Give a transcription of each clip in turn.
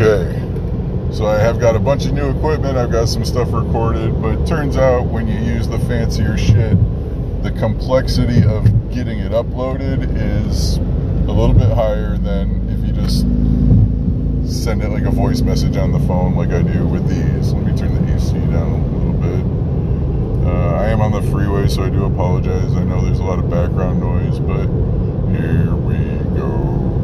Okay. So I have got a bunch of new equipment. I've got some stuff recorded, but turns out when you use the fancier shit, the complexity of getting it uploaded is a little bit higher than if you just send it like a voice message on the phone like I do with these. Let me turn the AC down a little bit. Uh, I am on the freeway, so I do apologize. I know there's a lot of background noise, but here we go.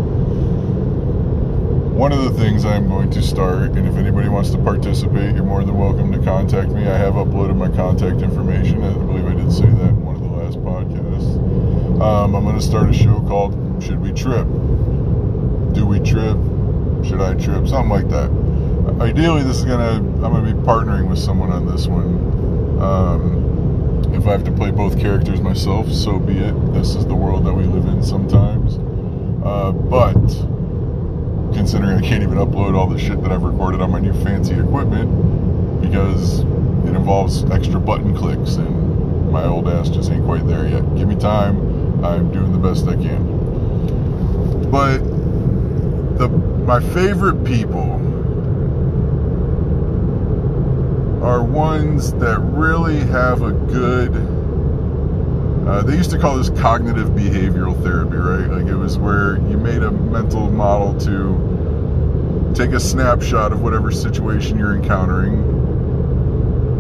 One of the things I'm going to start, and if anybody wants to participate, you're more than welcome to contact me. I have uploaded my contact information. I believe I did say that in one of the last podcasts. Um, I'm going to start a show called Should We Trip? Do We Trip? Should I Trip? Something like that. Ideally, this is going to, I'm going to be partnering with someone on this one. Um, if I have to play both characters myself, so be it. This is the world that we live in sometimes. Uh, but considering I can't even upload all the shit that I've recorded on my new fancy equipment because it involves extra button clicks and my old ass just ain't quite there yet. Give me time. I'm doing the best I can. But the my favorite people are ones that really have a good uh, they used to call this cognitive behavioral therapy, right? Like it was where you made a mental model to take a snapshot of whatever situation you're encountering,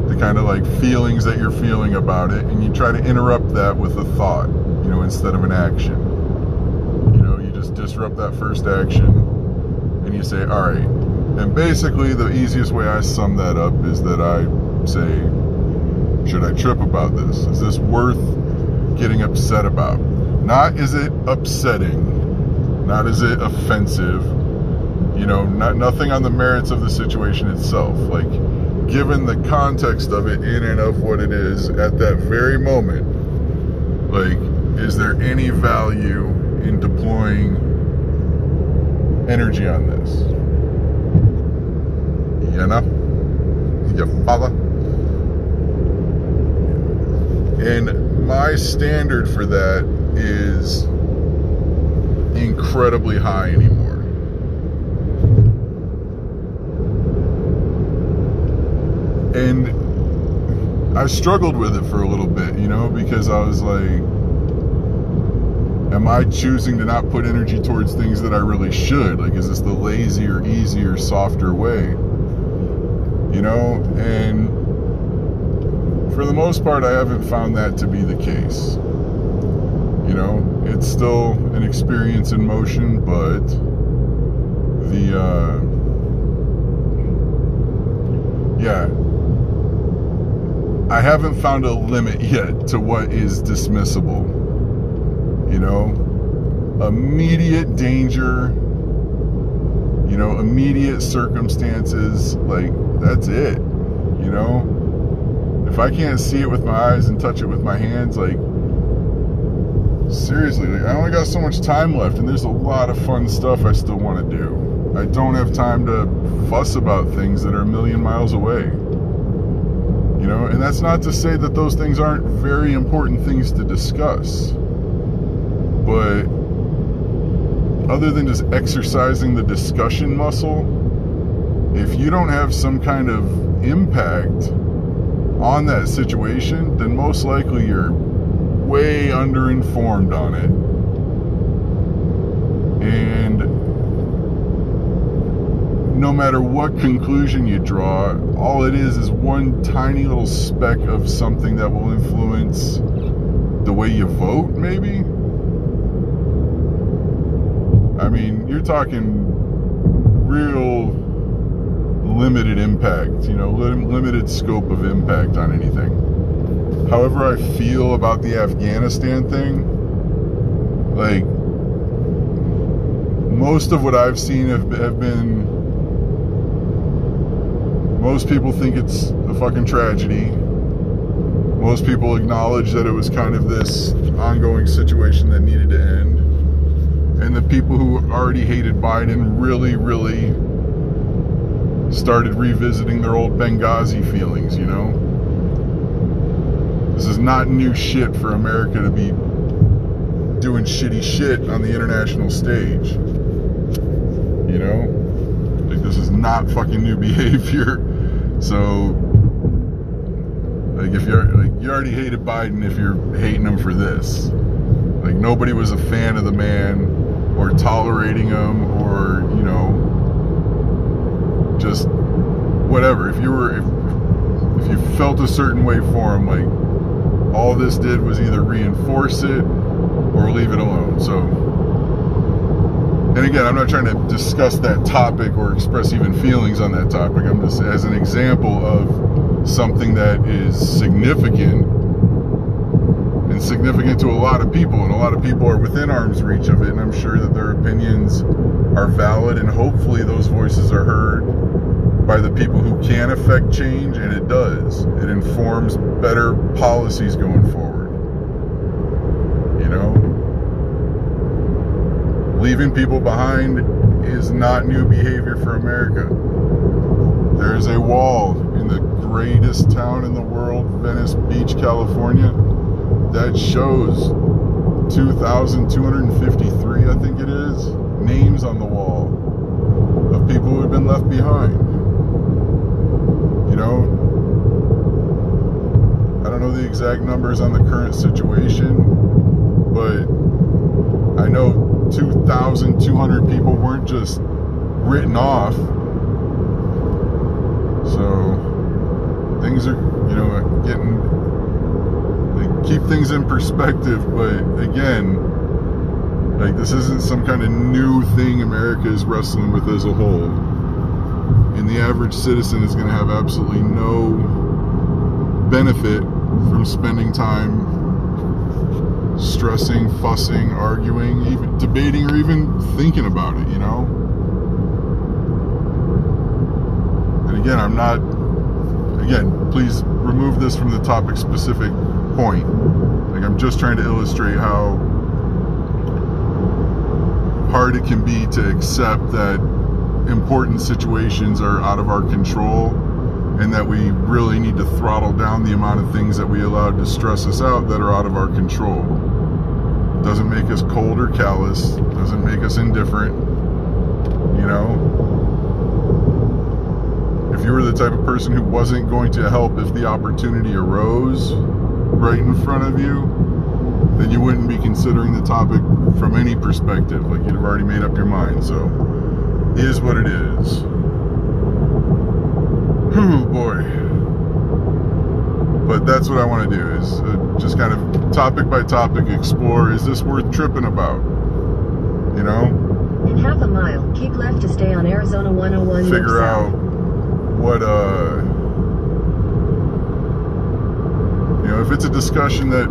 the kind of like feelings that you're feeling about it, and you try to interrupt that with a thought, you know, instead of an action. You know, you just disrupt that first action and you say, all right. And basically, the easiest way I sum that up is that I say, should I trip about this? Is this worth getting upset about. Not is it upsetting, not is it offensive, you know, not nothing on the merits of the situation itself. Like given the context of it in and of what it is at that very moment, like is there any value in deploying energy on this? You know? Your father? And my standard for that is incredibly high anymore. And I struggled with it for a little bit, you know, because I was like, am I choosing to not put energy towards things that I really should? Like, is this the lazier, easier, softer way? You know, and for the most part, I haven't found that to be the case. You know, it's still an experience in motion, but the, uh, yeah, I haven't found a limit yet to what is dismissible. You know, immediate danger, you know, immediate circumstances, like, that's it, you know? If I can't see it with my eyes and touch it with my hands, like seriously, like, I only got so much time left, and there's a lot of fun stuff I still want to do. I don't have time to fuss about things that are a million miles away. You know, and that's not to say that those things aren't very important things to discuss. But other than just exercising the discussion muscle, if you don't have some kind of impact on that situation, then most likely you're way underinformed on it. And no matter what conclusion you draw, all it is is one tiny little speck of something that will influence the way you vote, maybe. I mean, you're talking real limited impact, you know, limited scope of impact on anything. However, I feel about the Afghanistan thing, like, most of what I've seen have, have been. Most people think it's a fucking tragedy. Most people acknowledge that it was kind of this ongoing situation that needed to end. And the people who already hated Biden really, really started revisiting their old Benghazi feelings, you know? This is not new shit for America to be doing shitty shit on the international stage. You know? Like, this is not fucking new behavior. So, like, if you're like, you already hated Biden if you're hating him for this. Like, nobody was a fan of the man or tolerating him or, you know, just whatever. If you were, if, if you felt a certain way for him, like, all this did was either reinforce it or leave it alone. So, and again, I'm not trying to discuss that topic or express even feelings on that topic. I'm just as an example of something that is significant and significant to a lot of people, and a lot of people are within arm's reach of it. And I'm sure that their opinions are valid, and hopefully those voices are heard by the people who can affect change, and it does. It informs better policies going forward. You know? Leaving people behind is not new behavior for America. There is a wall in the greatest town in the world, Venice Beach, California, that shows 2,253, I think it is, names on the wall of people who have been left behind. You know, I don't know the exact numbers on the current situation, but I know 2,200 people weren't just written off. So things are, you know, getting, they keep things in perspective, but again, like this isn't some kind of new thing America is wrestling with as a whole. And the average citizen is going to have absolutely no benefit from spending time stressing, fussing, arguing, even debating, or even thinking about it, you know? And again, I'm not, again, please remove this from the topic specific point. Like, I'm just trying to illustrate how hard it can be to accept that important situations are out of our control and that we really need to throttle down the amount of things that we allow to stress us out that are out of our control. Doesn't make us cold or callous, doesn't make us indifferent, you know? If you were the type of person who wasn't going to help if the opportunity arose right in front of you, then you wouldn't be considering the topic from any perspective. Like you'd have already made up your mind. So, is what it is. Oh boy. But that's what I do is uh, just kind of topic by topic explore is this worth tripping about? You know? In half a mile, keep left to stay on Arizona 101 Figure out what uh you know, if it's a discussion that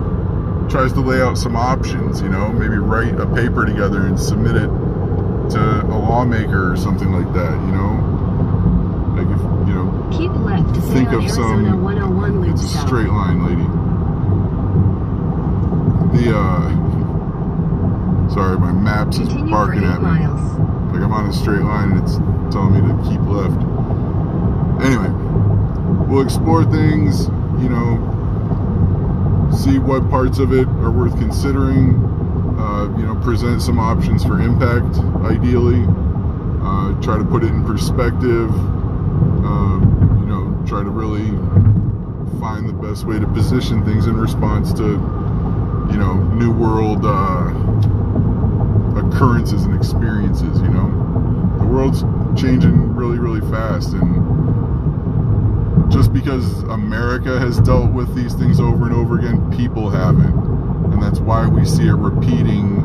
tries to lay out some options, you know, maybe write a paper together and submit it to a lawmaker or something like that, you know? Like if, you know, Keep left to think of Arizona some 101 Loop it's a South. straight line lady the uh sorry my maps is Continue barking at me miles. like i'm on a straight line and it's telling me to keep left anyway we'll explore things you know see what parts of it are worth considering uh, you know present some options for impact ideally uh, try to put it in perspective um, try to really find the best way to position things in response to you know new world uh, occurrences and experiences you know? The world's changing really really fast and just because america has dealt with these things over and over again people haven't. And that's why we see it repeating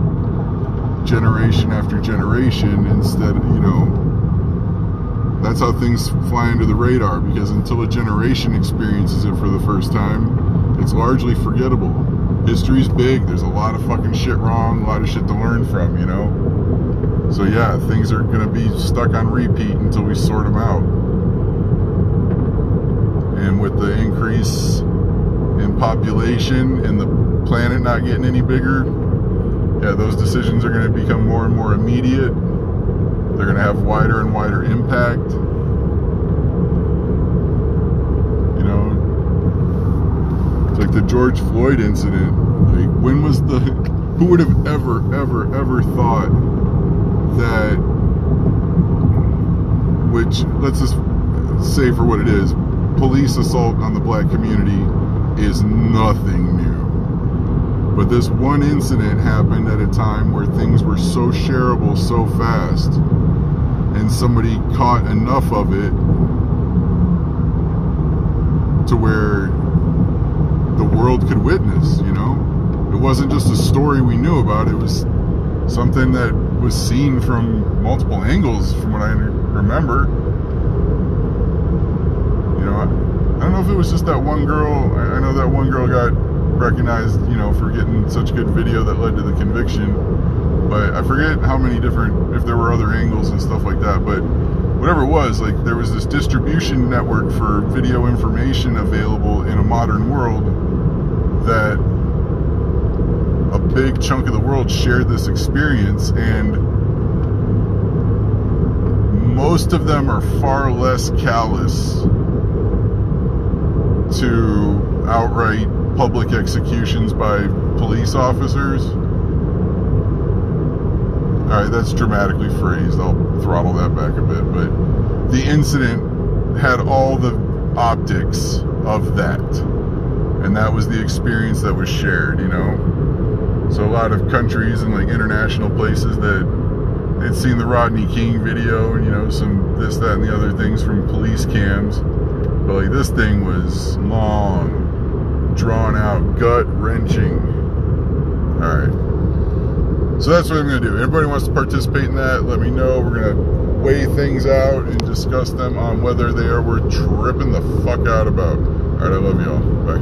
generation after generation instead of, you know that's how things fly under the radar because until a generation experiences it for the first time it's largely forgettable. History's big. There's a lot of fucking shit wrong a lot of shit to learn from you know? So yeah things are to be stuck on repeat until we sort them out. And with the increase in population and the planet not getting any bigger yeah those decisions are to become more and more immediate they're going to have wider and wider impact. You know, it's like the George Floyd incident. Like, when was the. Who would have ever, ever, ever thought that which let's just say for what it is, police assault on the black community is nothing new. But this one incident happened at a time where things were so shareable so fast, and somebody caught enough of it to where the world could witness, you know? It wasn't just a story we knew about, it was something that was seen from multiple angles from what I remember. You know, I, I don't know if it was just that one girl. I, I know that one girl got recognized, you know, for getting such good video that led to the conviction. But I forget how many different, if there were other angles and stuff like that. But whatever it was, like there was this distribution network for video information available in a modern world that a big chunk of the world shared this experience and most of them are far less callous to outright public executions by police officers. All right, that's dramatically phrased. I'll throttle that back a bit, but the incident had all the optics of that. And that was the experience that was shared, you know? So a lot of countries and like international places that had seen the Rodney King video and, you know, some this, that, and the other things from police cams. But like this thing was long, drawn out, gut wrenching. All right. So that's what I'm going to do. Everybody wants to participate in that, let me know. We're going to weigh things out and discuss them on whether they are worth tripping the fuck out about. All right, I love y'all. Bye.